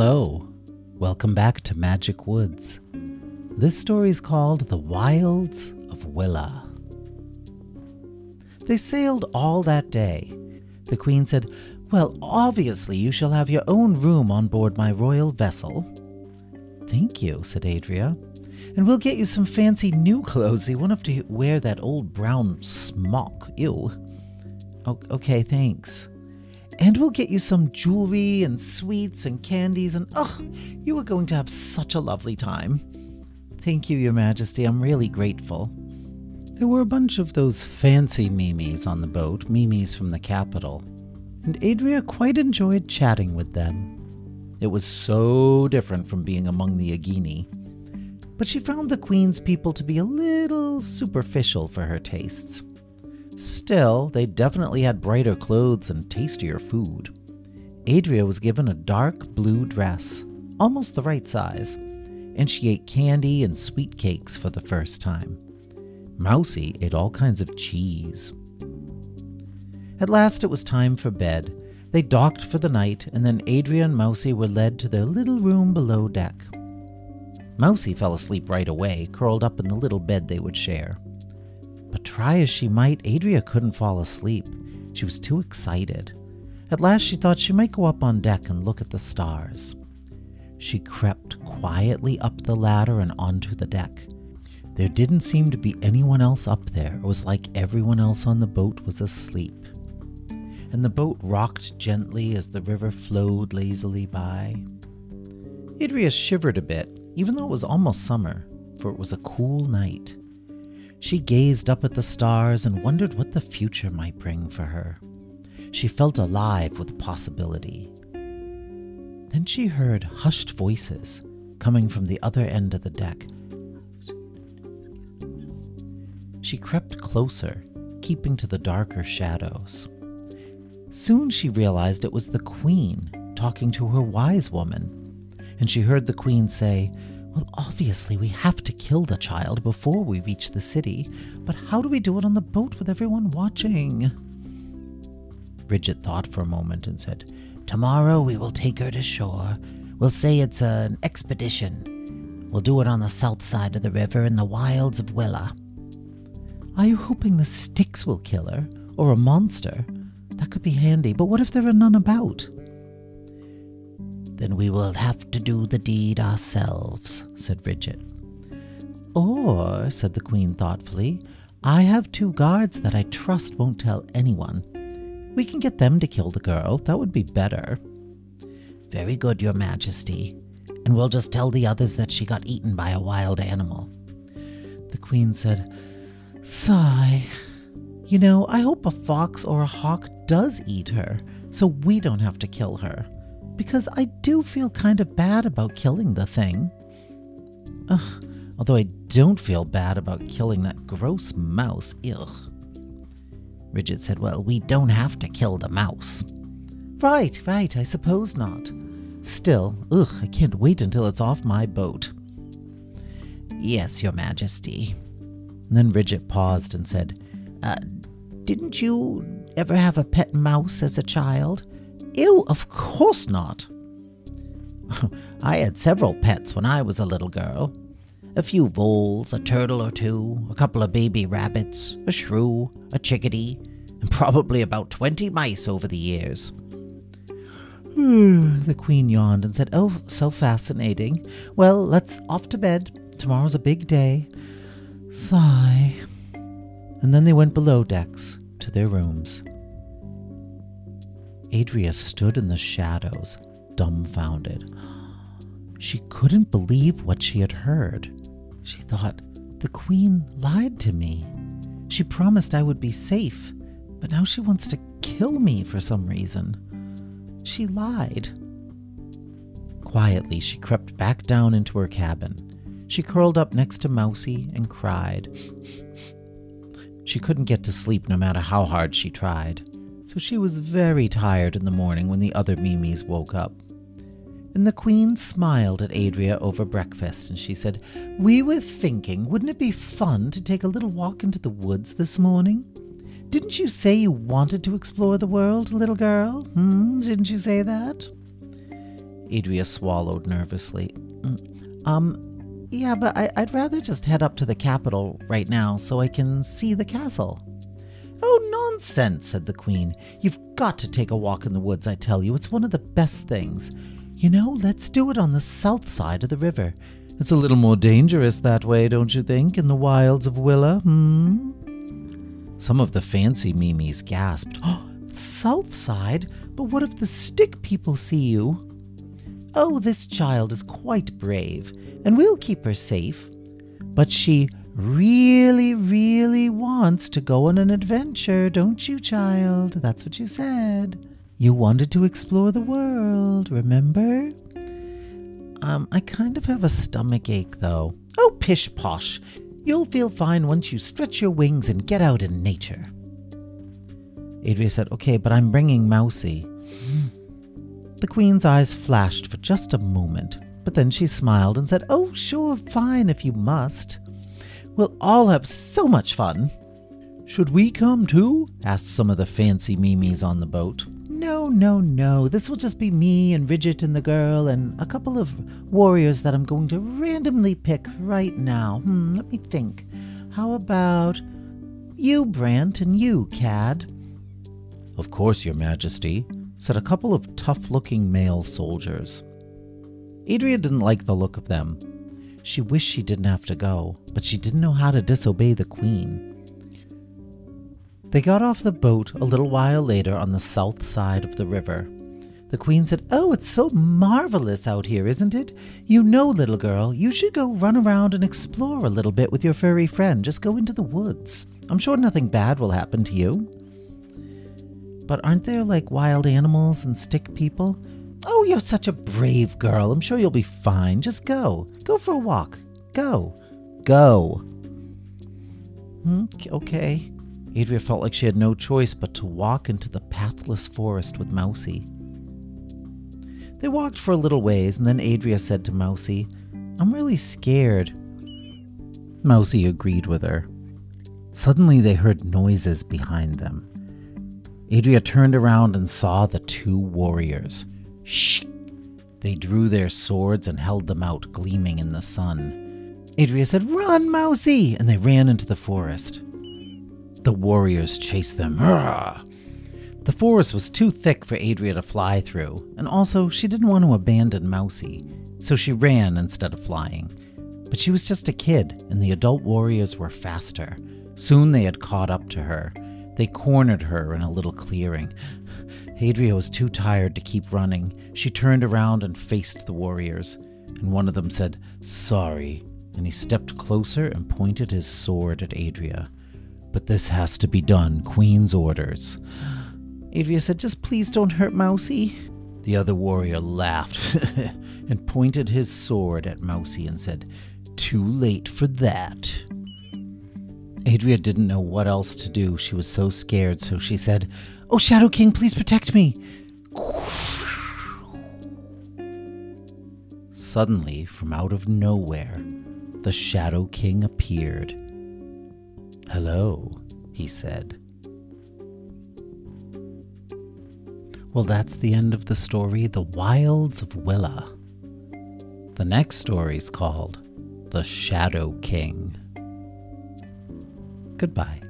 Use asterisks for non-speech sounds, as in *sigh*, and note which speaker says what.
Speaker 1: Hello, welcome back to Magic Woods. This story is called The Wilds of Willa. They sailed all that day. The queen said, Well, obviously you shall have your own room on board my royal vessel. Thank you, said Adria. And we'll get you some fancy new clothes. You won't have to wear that old brown smock. Ew. O- okay, thanks. And we'll get you some jewelry and sweets and candies, and oh, you are going to have such a lovely time. Thank you, Your Majesty. I'm really grateful. There were a bunch of those fancy Mimis on the boat, Mimis from the capital, and Adria quite enjoyed chatting with them. It was so different from being among the Agini. But she found the Queen's people to be a little superficial for her tastes. Still, they definitely had brighter clothes and tastier food. Adria was given a dark blue dress, almost the right size, and she ate candy and sweet cakes for the first time. Mousy ate all kinds of cheese. At last it was time for bed. They docked for the night, and then Adria and Mousy were led to their little room below deck. Mousy fell asleep right away, curled up in the little bed they would share. But try as she might, Adria couldn't fall asleep. She was too excited. At last she thought she might go up on deck and look at the stars. She crept quietly up the ladder and onto the deck. There didn't seem to be anyone else up there. It was like everyone else on the boat was asleep. And the boat rocked gently as the river flowed lazily by. Adria shivered a bit, even though it was almost summer, for it was a cool night. She gazed up at the stars and wondered what the future might bring for her. She felt alive with possibility. Then she heard hushed voices coming from the other end of the deck. She crept closer, keeping to the darker shadows. Soon she realized it was the queen talking to her wise woman, and she heard the queen say, well, obviously, we have to kill the child before we reach the city, but how do we do it on the boat with everyone watching? Bridget thought for a moment and said, Tomorrow we will take her to shore. We'll say it's an expedition. We'll do it on the south side of the river in the wilds of Willa. Are you hoping the sticks will kill her? Or a monster? That could be handy, but what if there are none about? Then we will have to do the deed ourselves, said Bridget. Or, said the Queen thoughtfully, I have two guards that I trust won't tell anyone. We can get them to kill the girl. That would be better. Very good, Your Majesty. And we'll just tell the others that she got eaten by a wild animal. The Queen said, Sigh. You know, I hope a fox or a hawk does eat her, so we don't have to kill her because I do feel kind of bad about killing the thing. Ugh, although I don't feel bad about killing that gross mouse. Ugh. Bridget said, Well, we don't have to kill the mouse. Right, right, I suppose not. Still, ugh, I can't wait until it's off my boat. Yes, Your Majesty. And then Bridget paused and said, uh, Didn't you ever have a pet mouse as a child? Ew, of course not. *laughs* I had several pets when I was a little girl. A few voles, a turtle or two, a couple of baby rabbits, a shrew, a chickadee, and probably about twenty mice over the years. *sighs* the queen yawned and said, Oh, so fascinating. Well, let's off to bed. Tomorrow's a big day. Sigh. And then they went below decks to their rooms. Adria stood in the shadows, dumbfounded. She couldn't believe what she had heard. She thought, the Queen lied to me. She promised I would be safe, but now she wants to kill me for some reason. She lied. Quietly, she crept back down into her cabin. She curled up next to Mousie and cried. She couldn't get to sleep no matter how hard she tried she was very tired in the morning when the other Mimis woke up. And the Queen smiled at Adria over breakfast, and she said, We were thinking, wouldn't it be fun to take a little walk into the woods this morning? Didn't you say you wanted to explore the world, little girl? Hmm, didn't you say that? Adria swallowed nervously. "Mm, Um, yeah, but I, I'd rather just head up to the capital right now so I can see the castle. Nonsense, said the Queen. You've got to take a walk in the woods, I tell you. It's one of the best things. You know, let's do it on the south side of the river. It's a little more dangerous that way, don't you think, in the wilds of Willa, hmm? Some of the fancy Mimis gasped. Oh, *gasps* south side? But what if the stick people see you? Oh, this child is quite brave, and we'll keep her safe. But she really, really wants to go on an adventure, don't you, child? That's what you said. You wanted to explore the world, remember? Um, I kind of have a stomach ache, though. Oh, pish posh. You'll feel fine once you stretch your wings and get out in nature. Adria said, Okay, but I'm bringing Mousie. The Queen's eyes flashed for just a moment, but then she smiled and said, Oh, sure, fine if you must. We'll all have so much fun. Should we come too? asked some of the fancy Mimis on the boat. No, no, no. This will just be me and Bridget and the girl and a couple of warriors that I'm going to randomly pick right now. Hmm, let me think. How about you, Brant, and you, Cad? Of course, Your Majesty, said a couple of tough looking male soldiers. Adria didn't like the look of them. She wished she didn't have to go, but she didn't know how to disobey the queen. They got off the boat a little while later on the south side of the river. The queen said, Oh, it's so marvelous out here, isn't it? You know, little girl, you should go run around and explore a little bit with your furry friend. Just go into the woods. I'm sure nothing bad will happen to you. But aren't there like wild animals and stick people? Oh, you're such a brave girl. I'm sure you'll be fine. Just go. Go for a walk. Go. Go. Hmm, okay. Adria felt like she had no choice but to walk into the pathless forest with Mousie. They walked for a little ways, and then Adria said to Mousie, I'm really scared. Mousie agreed with her. Suddenly they heard noises behind them. Adria turned around and saw the two warriors. Shh! They drew their swords and held them out, gleaming in the sun. Adria said, Run, Mousie! And they ran into the forest. The warriors chased them. The forest was too thick for Adria to fly through, and also she didn't want to abandon Mousie, so she ran instead of flying. But she was just a kid, and the adult warriors were faster. Soon they had caught up to her. They cornered her in a little clearing. Adria was too tired to keep running. She turned around and faced the warriors, and one of them said, Sorry, and he stepped closer and pointed his sword at Adria. But this has to be done, Queen's orders. Adria said, Just please don't hurt Mousie. The other warrior laughed *laughs* and pointed his sword at Mousie and said, Too late for that. Adria didn't know what else to do. She was so scared, so she said, Oh, Shadow King, please protect me. Suddenly, from out of nowhere, the Shadow King appeared. Hello, he said. Well, that's the end of the story, The Wilds of Willa. The next story is called The Shadow King. Goodbye.